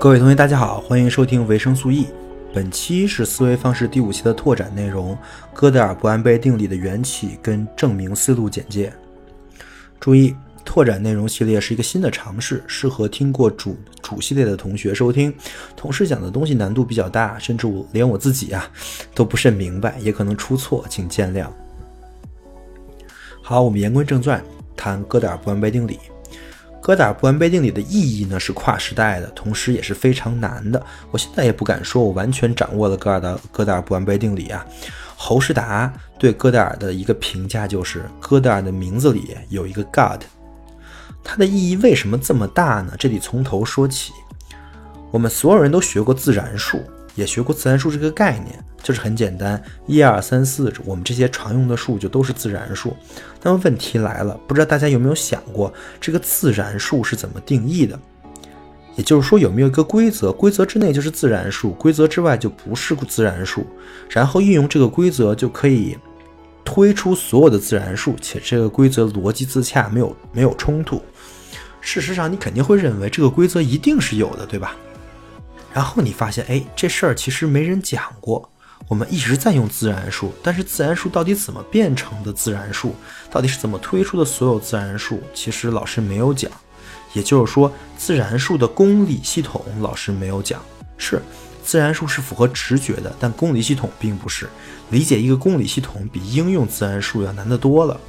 各位同学，大家好，欢迎收听维生素 E。本期是思维方式第五期的拓展内容——哥德尔不按贝定理的缘起跟证明思路简介。注意，拓展内容系列是一个新的尝试，适合听过主主系列的同学收听。同时讲的东西难度比较大，甚至我连我自己啊都不甚明白，也可能出错，请见谅。好，我们言归正传，谈哥德尔不按贝定理。哥德尔不完备定理的意义呢是跨时代的，同时也是非常难的。我现在也不敢说我完全掌握了哥德尔哥德尔不完备定理啊。侯世达对哥德尔的一个评价就是：哥德尔的名字里有一个 God。它的意义为什么这么大呢？这里从头说起。我们所有人都学过自然数。也学过自然数这个概念，就是很简单，一二三四，我们这些常用的数就都是自然数。那么问题来了，不知道大家有没有想过，这个自然数是怎么定义的？也就是说，有没有一个规则？规则之内就是自然数，规则之外就不是自然数。然后运用这个规则就可以推出所有的自然数，且这个规则逻辑自洽，没有没有冲突。事实上，你肯定会认为这个规则一定是有的，对吧？然后你发现，哎，这事儿其实没人讲过。我们一直在用自然数，但是自然数到底怎么变成的自然数？到底是怎么推出的所有自然数？其实老师没有讲。也就是说，自然数的公理系统老师没有讲。是，自然数是符合直觉的，但公理系统并不是。理解一个公理系统比应用自然数要难得多了。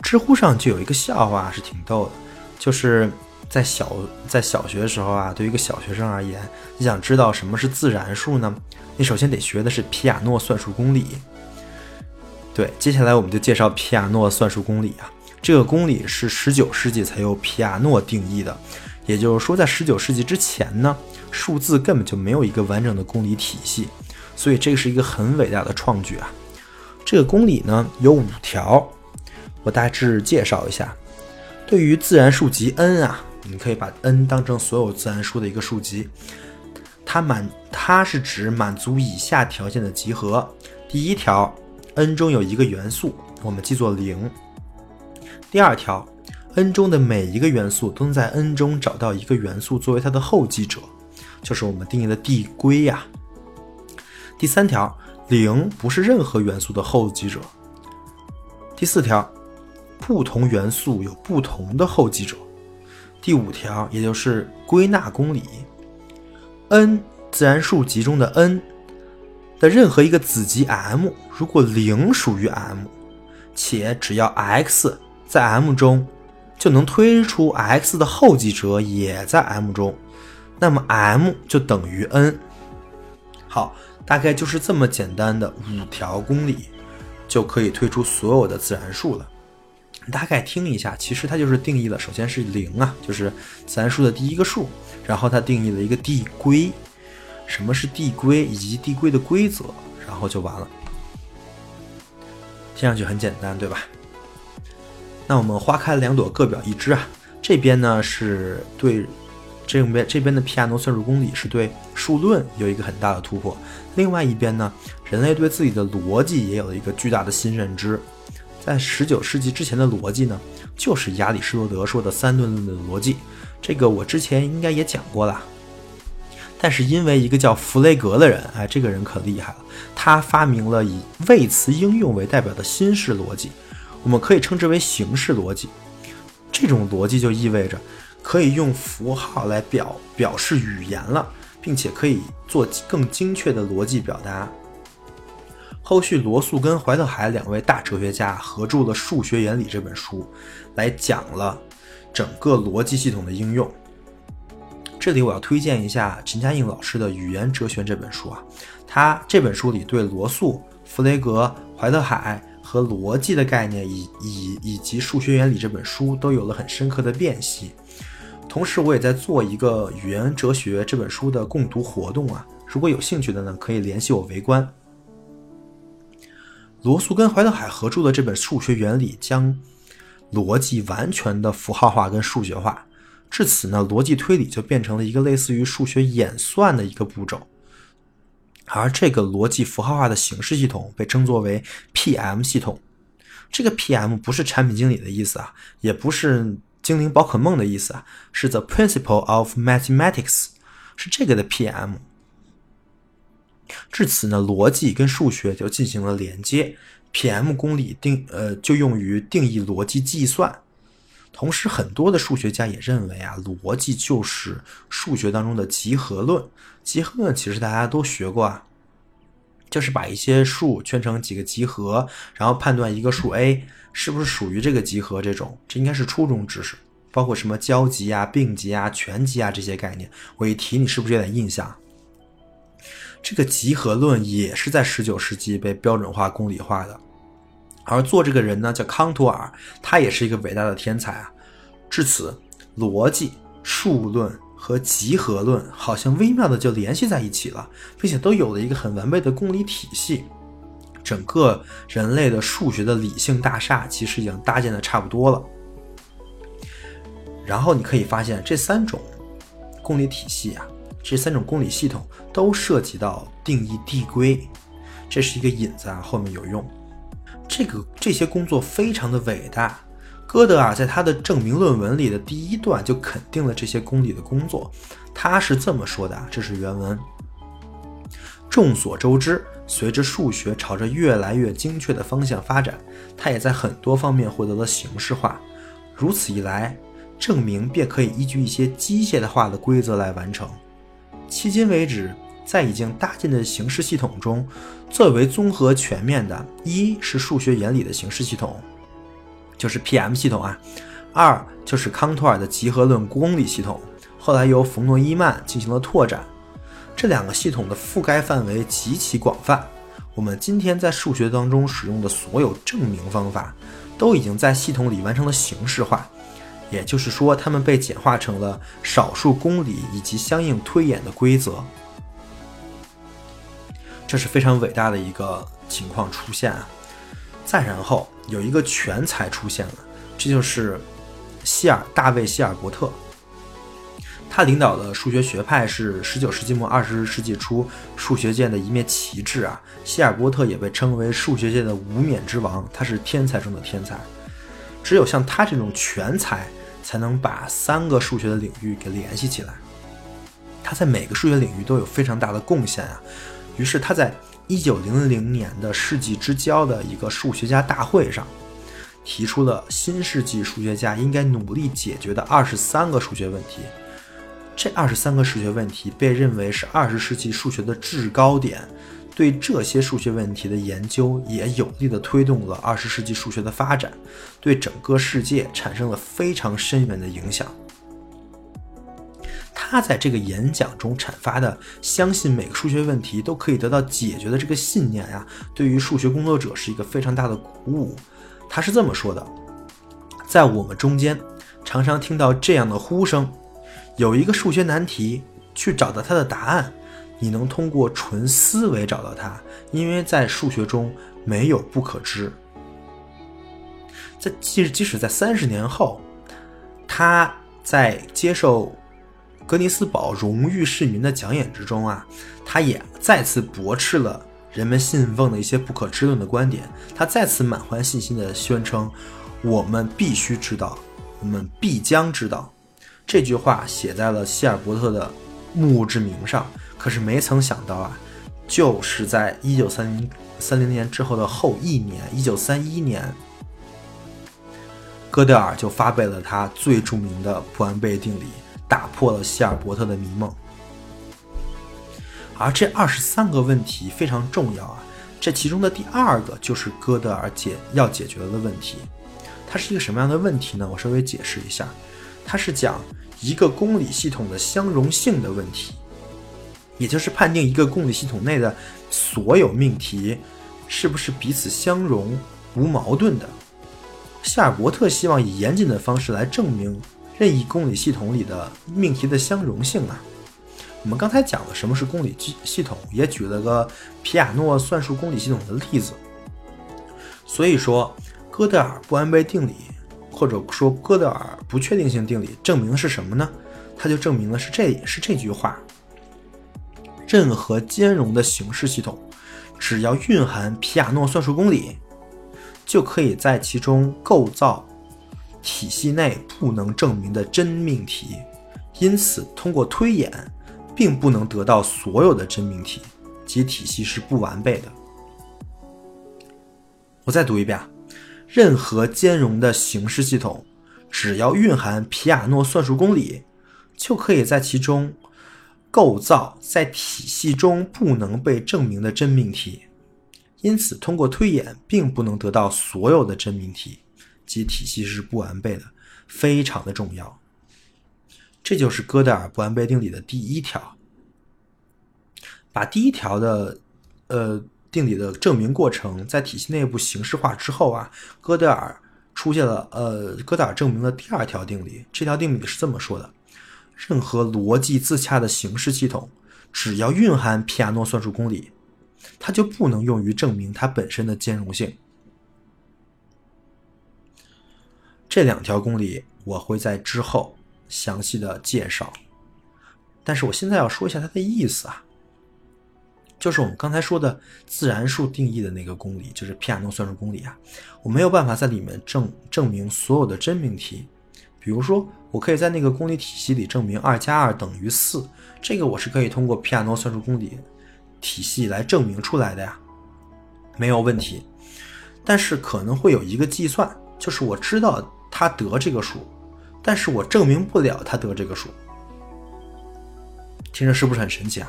知乎上就有一个笑话是挺逗的，就是。在小在小学的时候啊，对于一个小学生而言，你想知道什么是自然数呢？你首先得学的是皮亚诺算术公理。对，接下来我们就介绍皮亚诺算术公理啊。这个公理是十九世纪才由皮亚诺定义的，也就是说，在十九世纪之前呢，数字根本就没有一个完整的公理体系，所以这个是一个很伟大的创举啊。这个公理呢有五条，我大致介绍一下。对于自然数集 n 啊。你可以把 n 当成所有自然数的一个数集，它满它是指满足以下条件的集合。第一条，n 中有一个元素，我们记作零。第二条，n 中的每一个元素都能在 n 中找到一个元素作为它的后继者，就是我们定义的递归呀。第三条，零不是任何元素的后继者。第四条，不同元素有不同的后继者。第五条，也就是归纳公理：n 自然数集中的 n 的任何一个子集 m，如果零属于 m，且只要 x 在 m 中，就能推出 x 的后继者也在 m 中，那么 m 就等于 n。好，大概就是这么简单的五条公理，就可以推出所有的自然数了。大概听一下，其实它就是定义了，首先是零啊，就是自然数的第一个数，然后它定义了一个递归，什么是递归以及递归的规则，然后就完了。听上去很简单，对吧？那我们花开两朵，各表一枝啊。这边呢是对这边这边的皮亚诺算术公理是对数论有一个很大的突破，另外一边呢，人类对自己的逻辑也有了一个巨大的新认知。在十九世纪之前的逻辑呢，就是亚里士多德说的三顿论的逻辑，这个我之前应该也讲过了。但是因为一个叫弗雷格的人，哎，这个人可厉害了，他发明了以谓词应用为代表的新式逻辑，我们可以称之为形式逻辑。这种逻辑就意味着可以用符号来表表示语言了，并且可以做更精确的逻辑表达。后续，罗素跟怀特海两位大哲学家合著了《数学原理》这本书，来讲了整个逻辑系统的应用。这里我要推荐一下陈嘉映老师的《语言哲学》这本书啊，他这本书里对罗素、弗雷格、怀特海和逻辑的概念，以以以及《数学原理》这本书都有了很深刻的辨析。同时，我也在做一个《语言哲学》这本书的共读活动啊，如果有兴趣的呢，可以联系我围观。罗素跟怀特海合著的这本《数学原理》将逻辑完全的符号化跟数学化，至此呢，逻辑推理就变成了一个类似于数学演算的一个步骤。而这个逻辑符号化的形式系统被称作为 PM 系统。这个 PM 不是产品经理的意思啊，也不是精灵宝可梦的意思啊，是 the principle of mathematics，是这个的 PM。至此呢，逻辑跟数学就进行了连接，PM 公理定呃就用于定义逻辑计算。同时，很多的数学家也认为啊，逻辑就是数学当中的集合论。集合论其实大家都学过啊，就是把一些数圈成几个集合，然后判断一个数 A 是不是属于这个集合。这种这应该是初中知识，包括什么交集啊、并集啊、全集啊这些概念。我一提，你是不是有点印象？这个集合论也是在十九世纪被标准化、公理化的。而做这个人呢，叫康托尔，他也是一个伟大的天才啊。至此，逻辑、数论和集合论好像微妙的就联系在一起了，并且都有了一个很完备的公理体系。整个人类的数学的理性大厦其实已经搭建的差不多了。然后你可以发现，这三种公理体系啊，这三种公理系统都涉及到定义递归，这是一个引子啊，后面有用。这个这些工作非常的伟大，哥德尔在他的证明论文里的第一段就肯定了这些公理的工作。他是这么说的，这是原文。众所周知，随着数学朝着越来越精确的方向发展，它也在很多方面获得了形式化。如此一来，证明便可以依据一些机械化的规则来完成。迄今为止。在已经搭建的形式系统中，最为综合全面的，一是数学原理的形式系统，就是 PM 系统啊；二就是康托尔的集合论公理系统，后来由冯诺依曼进行了拓展。这两个系统的覆盖范围极其广泛。我们今天在数学当中使用的所有证明方法，都已经在系统里完成了形式化，也就是说，它们被简化成了少数公理以及相应推演的规则。这是非常伟大的一个情况出现啊！再然后有一个全才出现了，这就是希尔大卫希尔伯特。他领导的数学学派是十九世纪末二十世纪初数学界的一面旗帜啊！希尔伯特也被称为数学界的无冕之王，他是天才中的天才。只有像他这种全才，才能把三个数学的领域给联系起来。他在每个数学领域都有非常大的贡献啊！于是他在一九零零年的世纪之交的一个数学家大会上，提出了新世纪数学家应该努力解决的二十三个数学问题。这二十三个数学问题被认为是二十世纪数学的制高点，对这些数学问题的研究也有力地推动了二十世纪数学的发展，对整个世界产生了非常深远的影响。他在这个演讲中阐发的相信每个数学问题都可以得到解决的这个信念呀，对于数学工作者是一个非常大的鼓舞。他是这么说的：在我们中间，常常听到这样的呼声：有一个数学难题，去找到它的答案。你能通过纯思维找到它，因为在数学中没有不可知。在即即使在三十年后，他在接受。格尼斯堡荣誉市民的讲演之中啊，他也再次驳斥了人们信奉的一些不可知论的观点。他再次满怀信心地宣称：“我们必须知道，我们必将知道。”这句话写在了希尔伯特的墓志铭上。可是没曾想到啊，就是在一九三零三零年之后的后一年，一九三一年，哥德尔就发表了他最著名的普安贝定理。打破了希尔伯特的迷梦，而这二十三个问题非常重要啊！这其中的第二个就是哥德尔解要解决的问题，它是一个什么样的问题呢？我稍微解释一下，它是讲一个公理系统的相容性的问题，也就是判定一个公理系统内的所有命题是不是彼此相容、无矛盾的。希尔伯特希望以严谨的方式来证明。任意公理系统里的命题的相容性啊，我们刚才讲了什么是公理系系统，也举了个皮亚诺算术公理系统的例子。所以说，哥德尔不安倍定理，或者说哥德尔不确定性定理，证明的是什么呢？它就证明了是这是这句话：任何兼容的形式系统，只要蕴含皮亚诺算术公理，就可以在其中构造。体系内不能证明的真命题，因此通过推演，并不能得到所有的真命题，即体系是不完备的。我再读一遍：任何兼容的形式系统，只要蕴含皮亚诺算术公理，就可以在其中构造在体系中不能被证明的真命题。因此，通过推演，并不能得到所有的真命题，即体系是不完备的，非常的重要。这就是哥德尔不完备定理的第一条。把第一条的，呃，定理的证明过程在体系内部形式化之后啊，哥德尔出现了，呃，哥德尔证明了第二条定理。这条定理是这么说的：任何逻辑自洽的形式系统，只要蕴含皮亚诺算术公理。它就不能用于证明它本身的兼容性。这两条公理我会在之后详细的介绍，但是我现在要说一下它的意思啊，就是我们刚才说的自然数定义的那个公理，就是皮亚诺算术公理啊，我没有办法在里面证证明所有的真命题。比如说，我可以在那个公理体系里证明二加二等于四，这个我是可以通过皮亚诺算术公理。体系来证明出来的呀，没有问题。但是可能会有一个计算，就是我知道他得这个数，但是我证明不了他得这个数。听着是不是很神奇啊？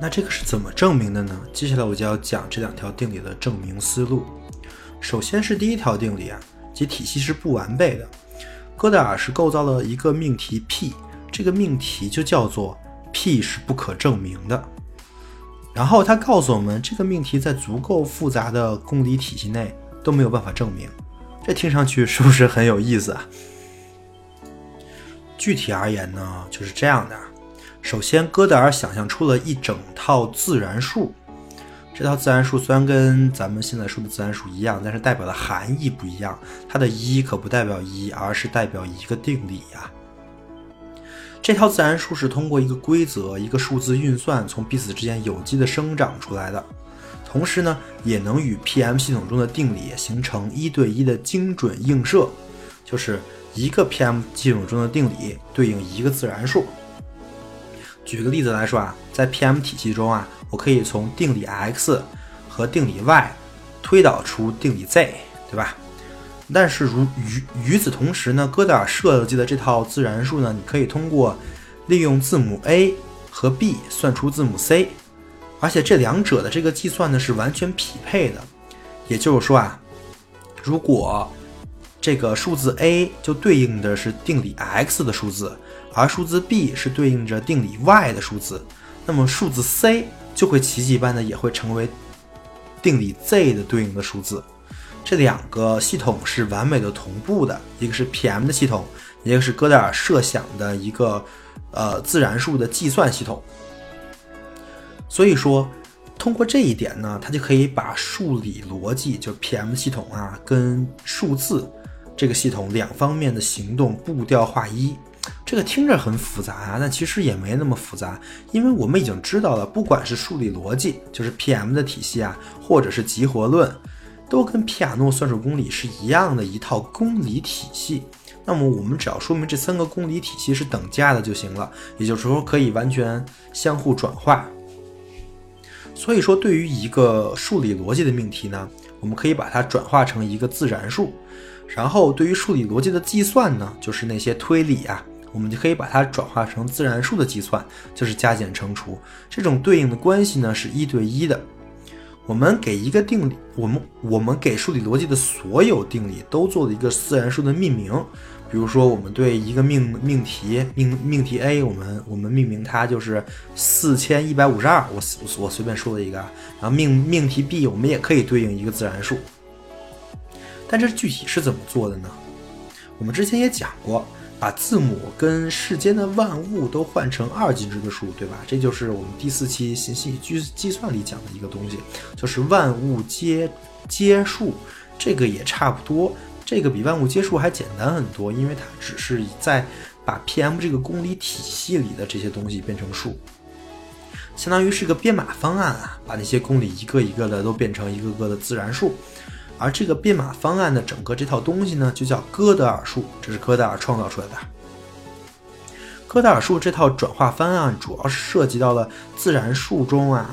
那这个是怎么证明的呢？接下来我就要讲这两条定理的证明思路。首先是第一条定理啊，即体系是不完备的。哥德尔是构造了一个命题 P。这个命题就叫做 P 是不可证明的，然后他告诉我们，这个命题在足够复杂的公理体系内都没有办法证明。这听上去是不是很有意思啊？具体而言呢，就是这样的。首先，哥德尔想象出了一整套自然数，这套自然数虽然跟咱们现在说的自然数一样，但是代表的含义不一样。它的一可不代表一，而是代表一个定理呀。这套自然数是通过一个规则、一个数字运算，从彼此之间有机的生长出来的。同时呢，也能与 P-M 系统中的定理形成一对一的精准映射，就是一个 P-M 系统中的定理对应一个自然数。举个例子来说啊，在 P-M 体系中啊，我可以从定理 x 和定理 y 推导出定理 z，对吧？但是，如与与此同时呢，哥德尔设计的这套自然数呢，你可以通过利用字母 a 和 b 算出字母 c，而且这两者的这个计算呢是完全匹配的。也就是说啊，如果这个数字 a 就对应的是定理 x 的数字，而数字 b 是对应着定理 y 的数字，那么数字 c 就会奇迹般的也会成为定理 z 的对应的数字。这两个系统是完美的同步的，一个是 P-M 的系统，一个是哥德尔设想的一个呃自然数的计算系统。所以说，通过这一点呢，它就可以把数理逻辑就 P-M 系统啊跟数字这个系统两方面的行动步调化一。这个听着很复杂啊，但其实也没那么复杂，因为我们已经知道了，不管是数理逻辑，就是 P-M 的体系啊，或者是集合论。都跟皮亚诺算术公理是一样的一套公理体系，那么我们只要说明这三个公理体系是等价的就行了，也就是说可以完全相互转化。所以说，对于一个数理逻辑的命题呢，我们可以把它转化成一个自然数，然后对于数理逻辑的计算呢，就是那些推理啊，我们就可以把它转化成自然数的计算，就是加减乘除，这种对应的关系呢是一对一的。我们给一个定理，我们我们给数理逻辑的所有定理都做了一个自然数的命名。比如说，我们对一个命命题命命题 A，我们我们命名它就是四千一百五十二。我我随便说了一个，然后命命题 B，我们也可以对应一个自然数。但这具体是怎么做的呢？我们之前也讲过。把字母跟世间的万物都换成二进制的数，对吧？这就是我们第四期信息计计算里讲的一个东西，就是万物皆皆数。这个也差不多，这个比万物皆数还简单很多，因为它只是在把 P-M 这个公理体系里的这些东西变成数，相当于是个编码方案啊，把那些公理一个一个的都变成一个个的自然数。而这个编码方案的整个这套东西呢，就叫哥德尔数，这是哥德尔创造出来的。哥德尔数这套转化方案主要是涉及到了自然数中啊，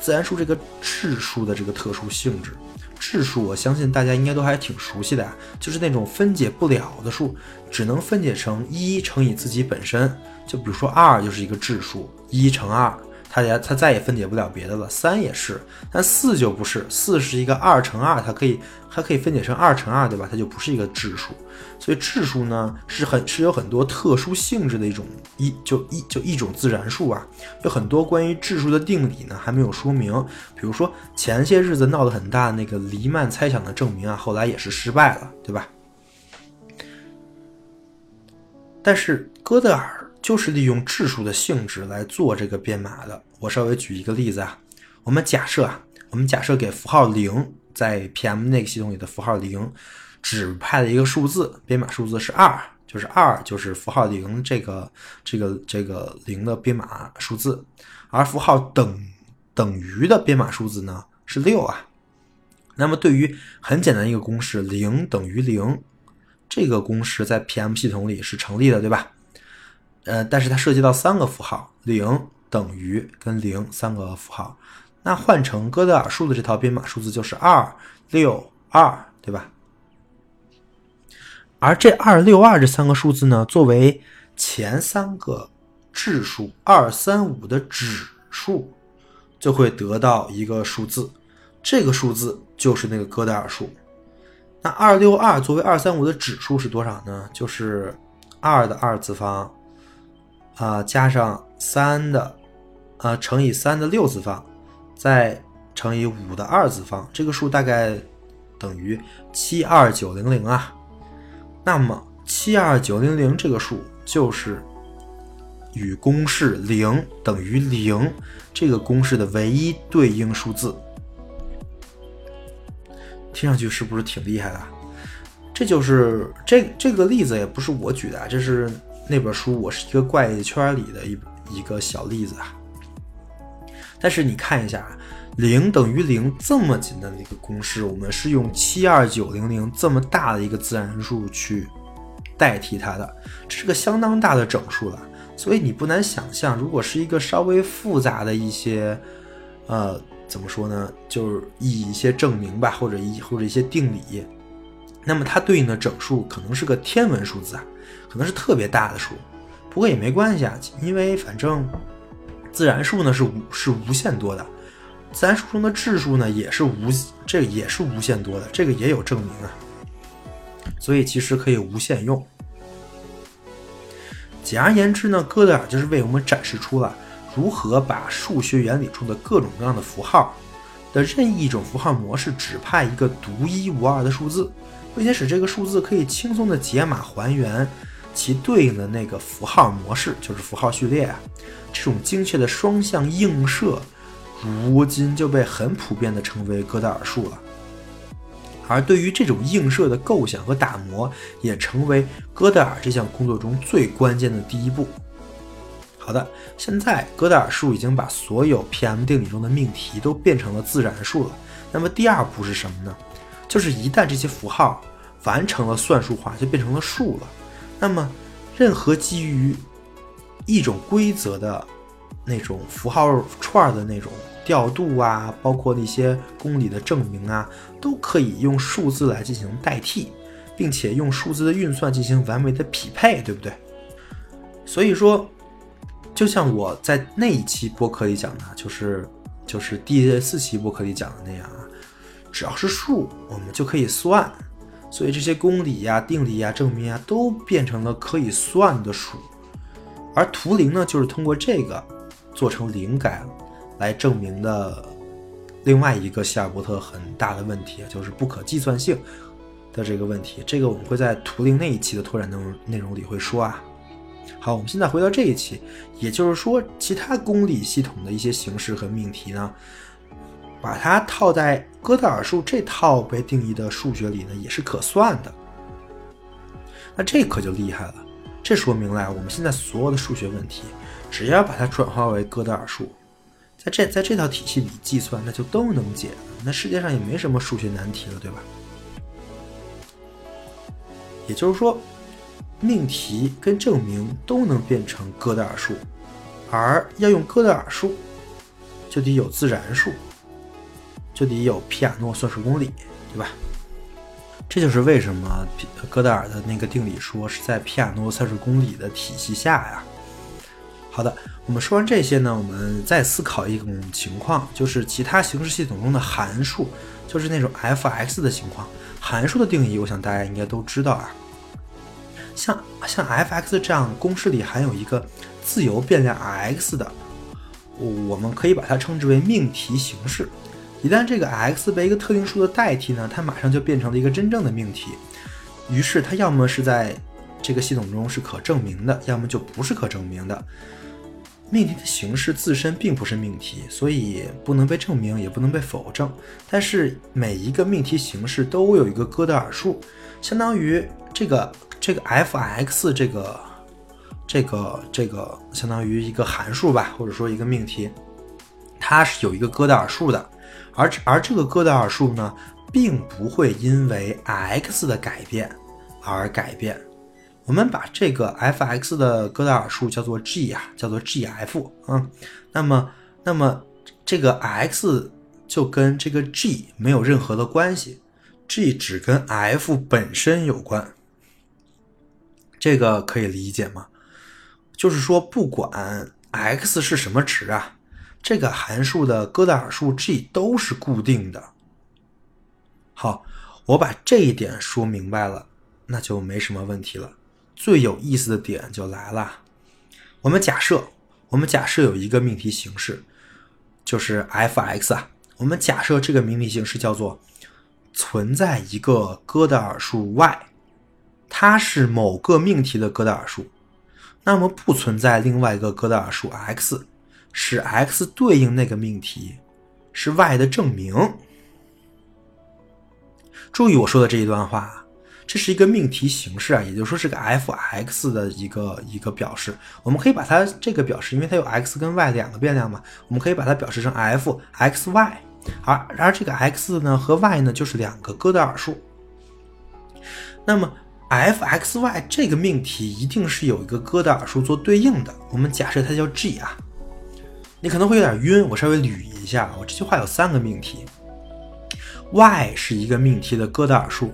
自然数这个质数的这个特殊性质。质数我相信大家应该都还挺熟悉的呀，就是那种分解不了的数，只能分解成一乘以自己本身。就比如说二就是一个质数，一乘二。它也它再也分解不了别的了，三也是，但四就不是，四是一个二乘二，它可以它可以分解成二乘二，对吧？它就不是一个质数，所以质数呢是很是有很多特殊性质的一种一就一就一种自然数啊，有很多关于质数的定理呢还没有说明，比如说前些日子闹得很大那个黎曼猜想的证明啊，后来也是失败了，对吧？但是哥德尔。就是利用质数的性质来做这个编码的。我稍微举一个例子啊，我们假设啊，我们假设给符号零在 PM 那个系统里的符号零指派了一个数字，编码数字是二，就是二就是符号零这个这个这个零的编码数字，而符号等等于的编码数字呢是六啊。那么对于很简单一个公式零等于零，这个公式在 PM 系统里是成立的，对吧？呃，但是它涉及到三个符号，零等于跟零三个符号，那换成哥德尔数的这套编码数字就是二六二，对吧？而这二六二这三个数字呢，作为前三个质数二三五的指数，就会得到一个数字，这个数字就是那个哥德尔数。那二六二作为二三五的指数是多少呢？就是二的二次方。啊，加上三的，啊乘以三的六次方，再乘以五的二次方，这个数大概等于七二九零零啊。那么七二九零零这个数就是与公式零等于零这个公式的唯一对应数字。听上去是不是挺厉害的？这就是这这个例子也不是我举的，这是。那本书我是一个怪圈里的一一个小例子啊，但是你看一下，零等于零这么简单的一个公式，我们是用七二九零零这么大的一个自然数去代替它的，这是个相当大的整数了。所以你不难想象，如果是一个稍微复杂的一些，呃，怎么说呢，就是以一些证明吧，或者一或者一些定理，那么它对应的整数可能是个天文数字啊。可能是特别大的数，不过也没关系啊，因为反正自然数呢是无是无限多的，自然数中的质数呢也是无这也是无限多的，这个也有证明啊，所以其实可以无限用。简而言之呢，哥德尔就是为我们展示出了如何把数学原理中的各种各样的符号的任意一种符号模式指派一个独一无二的数字，并且使这个数字可以轻松的解码还原。其对应的那个符号模式就是符号序列啊，这种精确的双向映射，如今就被很普遍的称为哥德尔数了。而对于这种映射的构想和打磨，也成为哥德尔这项工作中最关键的第一步。好的，现在哥德尔数已经把所有 PM 定理中的命题都变成了自然数了。那么第二步是什么呢？就是一旦这些符号完成了算术化，就变成了数了。那么，任何基于一种规则的那种符号串的那种调度啊，包括那些公理的证明啊，都可以用数字来进行代替，并且用数字的运算进行完美的匹配，对不对？所以说，就像我在那一期播客里讲的，就是就是第四期播客里讲的那样啊，只要是数，我们就可以算。所以这些公理呀、定理呀、证明啊，都变成了可以算的数，而图灵呢，就是通过这个做成灵感来证明的另外一个希尔伯特很大的问题，就是不可计算性的这个问题。这个我们会在图灵那一期的拓展内容内容里会说啊。好，我们现在回到这一期，也就是说，其他公理系统的一些形式和命题呢。把它套在哥德尔数这套被定义的数学里呢，也是可算的。那这可就厉害了，这说明了我们现在所有的数学问题，只要把它转化为哥德尔数，在这在这套体系里计算，那就都能解。那世界上也没什么数学难题了，对吧？也就是说，命题跟证明都能变成哥德尔数，而要用哥德尔数，就得有自然数，就得有皮亚诺算术公理，对吧？这就是为什么哥德尔的那个定理说是在皮亚诺算术公理的体系下呀。好的，我们说完这些呢，我们再思考一种情况，就是其他形式系统中的函数，就是那种 f(x) 的情况。函数的定义，我想大家应该都知道啊。像像 f(x) 这样公式里含有一个自由变量 x 的，我们可以把它称之为命题形式。一旦这个 x 被一个特定数的代替呢，它马上就变成了一个真正的命题。于是它要么是在这个系统中是可证明的，要么就不是可证明的。命题的形式自身并不是命题，所以不能被证明，也不能被否证。但是每一个命题形式都有一个哥德尔数，相当于这个这个 f(x) 这个这个这个相当于一个函数吧，或者说一个命题，它是有一个哥德尔数的。而而这个哥德尔数呢，并不会因为 x 的改变而改变。我们把这个 f(x) 的哥德尔数叫做 g 啊，叫做 g(f) 啊。那么，那么这个 x 就跟这个 g 没有任何的关系，g 只跟 f 本身有关。这个可以理解吗？就是说，不管 x 是什么值啊。这个函数的哥德尔数 g 都是固定的。好，我把这一点说明白了，那就没什么问题了。最有意思的点就来了，我们假设，我们假设有一个命题形式，就是 f(x) 啊。我们假设这个命题形式叫做存在一个哥德尔数 y，它是某个命题的哥德尔数，那么不存在另外一个哥德尔数 x。使 x 对应那个命题是 y 的证明。注意我说的这一段话，这是一个命题形式啊，也就是说是个 f(x) 的一个一个表示。我们可以把它这个表示，因为它有 x 跟 y 两个变量嘛，我们可以把它表示成 f(x, y)。而而这个 x 呢和 y 呢就是两个哥德尔数。那么 f(x, y) 这个命题一定是有一个哥德尔数做对应的。我们假设它叫 g 啊。你可能会有点晕，我稍微捋一下。我这句话有三个命题：y 是一个命题的哥德尔数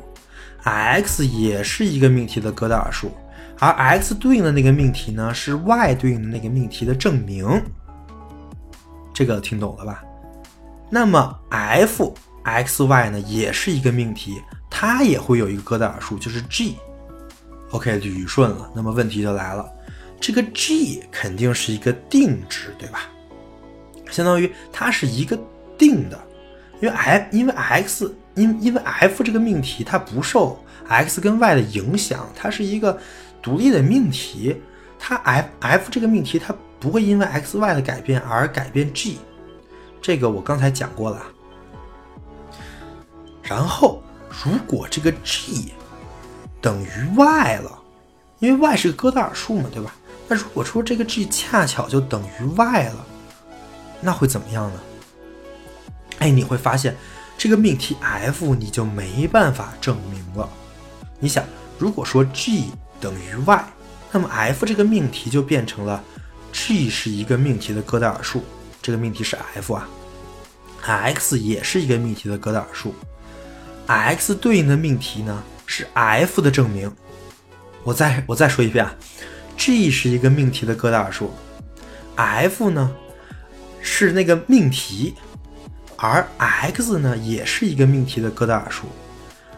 ，x 也是一个命题的哥德尔数，而 x 对应的那个命题呢是 y 对应的那个命题的证明。这个听懂了吧？那么 f(x, y) 呢也是一个命题，它也会有一个哥德尔数，就是 g。OK，捋顺了。那么问题就来了，这个 g 肯定是一个定值，对吧？相当于它是一个定的，因为 f 因为 x 因因为 f 这个命题它不受 x 跟 y 的影响，它是一个独立的命题，它 f f 这个命题它不会因为 x y 的改变而改变 g，这个我刚才讲过了。然后如果这个 g 等于 y 了，因为 y 是个哥德尔数嘛，对吧？那如果说这个 g 恰巧就等于 y 了。那会怎么样呢？哎，你会发现这个命题 f 你就没办法证明了。你想，如果说 g 等于 y，那么 f 这个命题就变成了 g 是一个命题的哥德尔数，这个命题是 f 啊，x 也是一个命题的哥德尔数，x 对应的命题呢是 f 的证明。我再我再说一遍啊，g 是一个命题的哥德尔数，f 呢？是那个命题，而 x 呢也是一个命题的哥德尔数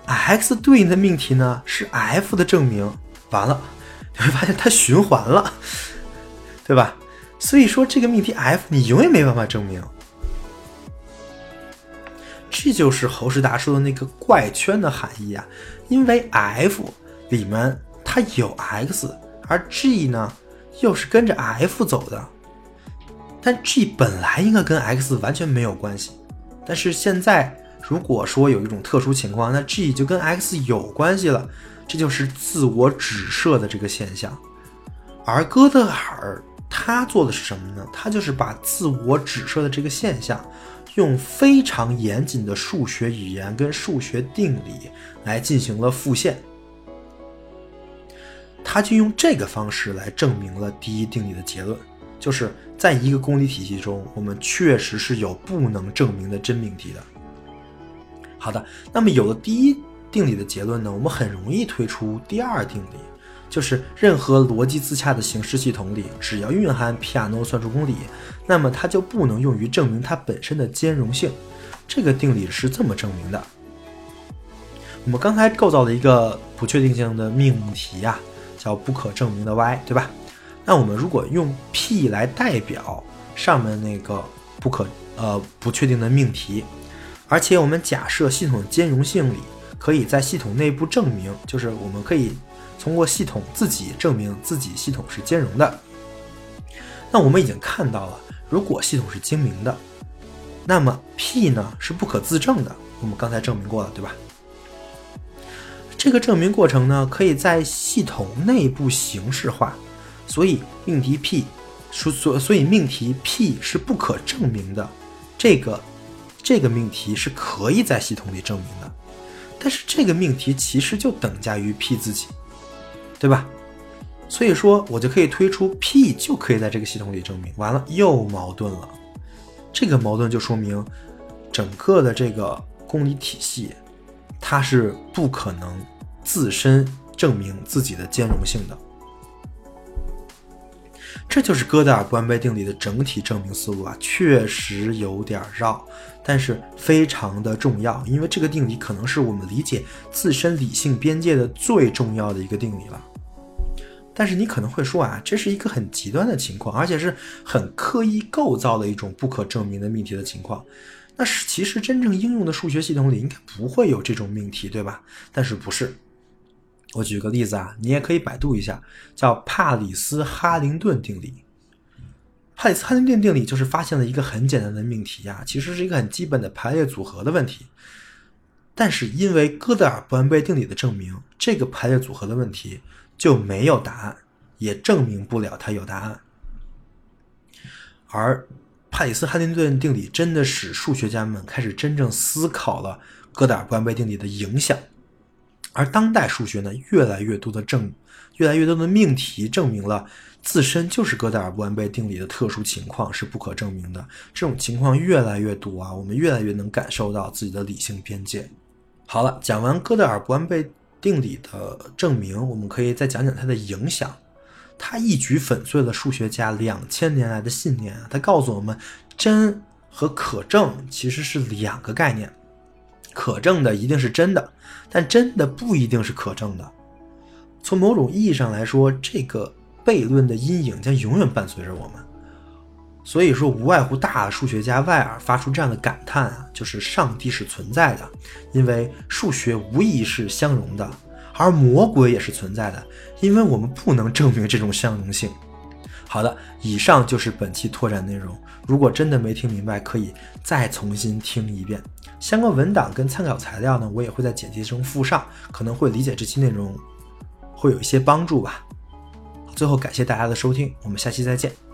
，x 对应的命题呢是 f 的证明。完了，你会发现它循环了，对吧？所以说这个命题 f 你永远没办法证明。这就是侯世达说的那个怪圈的含义啊，因为 f 里面它有 x，而 g 呢又是跟着 f 走的。但 g 本来应该跟 x 完全没有关系，但是现在如果说有一种特殊情况，那 g 就跟 x 有关系了，这就是自我指涉的这个现象。而哥德尔他做的是什么呢？他就是把自我指涉的这个现象，用非常严谨的数学语言跟数学定理来进行了复现。他就用这个方式来证明了第一定理的结论，就是在一个公理体系中，我们确实是有不能证明的真命题的。好的，那么有了第一定理的结论呢，我们很容易推出第二定理，就是任何逻辑自洽的形式系统里，只要蕴含皮亚诺算术公理，那么它就不能用于证明它本身的兼容性。这个定理是这么证明的。我们刚才构造了一个不确定性的命题呀，叫不可证明的 y，对吧？那我们如果用 p 来代表上面那个不可呃不确定的命题，而且我们假设系统兼容性里可以在系统内部证明，就是我们可以通过系统自己证明自己系统是兼容的。那我们已经看到了，如果系统是精明的，那么 p 呢是不可自证的。我们刚才证明过了，对吧？这个证明过程呢，可以在系统内部形式化，所以命题 P，所所所以命题 P 是不可证明的。这个这个命题是可以在系统里证明的，但是这个命题其实就等价于 P 自己，对吧？所以说我就可以推出 P 就可以在这个系统里证明。完了又矛盾了，这个矛盾就说明整个的这个公理体系。它是不可能自身证明自己的兼容性的，这就是哥德尔不完备定理的整体证明思路啊，确实有点绕，但是非常的重要，因为这个定理可能是我们理解自身理性边界的最重要的一个定理了。但是你可能会说啊，这是一个很极端的情况，而且是很刻意构造的一种不可证明的命题的情况。那是其实真正应用的数学系统里应该不会有这种命题，对吧？但是不是？我举个例子啊，你也可以百度一下，叫帕里斯哈林顿定理。帕里斯哈林顿定理就是发现了一个很简单的命题呀，其实是一个很基本的排列组合的问题。但是因为哥德尔不完备定理的证明，这个排列组合的问题就没有答案，也证明不了它有答案。而帕里斯哈林顿定理真的使数学家们开始真正思考了哥德尔不完备定理的影响，而当代数学呢，越来越多的证，越来越多的命题证明了自身就是哥德尔不完备定理的特殊情况是不可证明的。这种情况越来越多啊，我们越来越能感受到自己的理性边界。好了，讲完哥德尔不完备定理的证明，我们可以再讲讲它的影响。他一举粉碎了数学家两千年来的信念啊！他告诉我们，真和可证其实是两个概念，可证的一定是真的，但真的不一定是可证的。从某种意义上来说，这个悖论的阴影将永远伴随着我们。所以说，无外乎大数学家外尔发出这样的感叹啊，就是上帝是存在的，因为数学无疑是相容的。而魔鬼也是存在的，因为我们不能证明这种相容性。好的，以上就是本期拓展内容。如果真的没听明白，可以再重新听一遍。相关文档跟参考材料呢，我也会在简介中附上，可能会理解这期内容会有一些帮助吧。最后感谢大家的收听，我们下期再见。